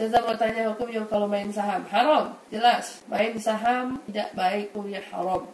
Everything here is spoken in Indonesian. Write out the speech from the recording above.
Saya mau tanya hukumnya kalau main saham haram, jelas. Main saham tidak baik punya haram.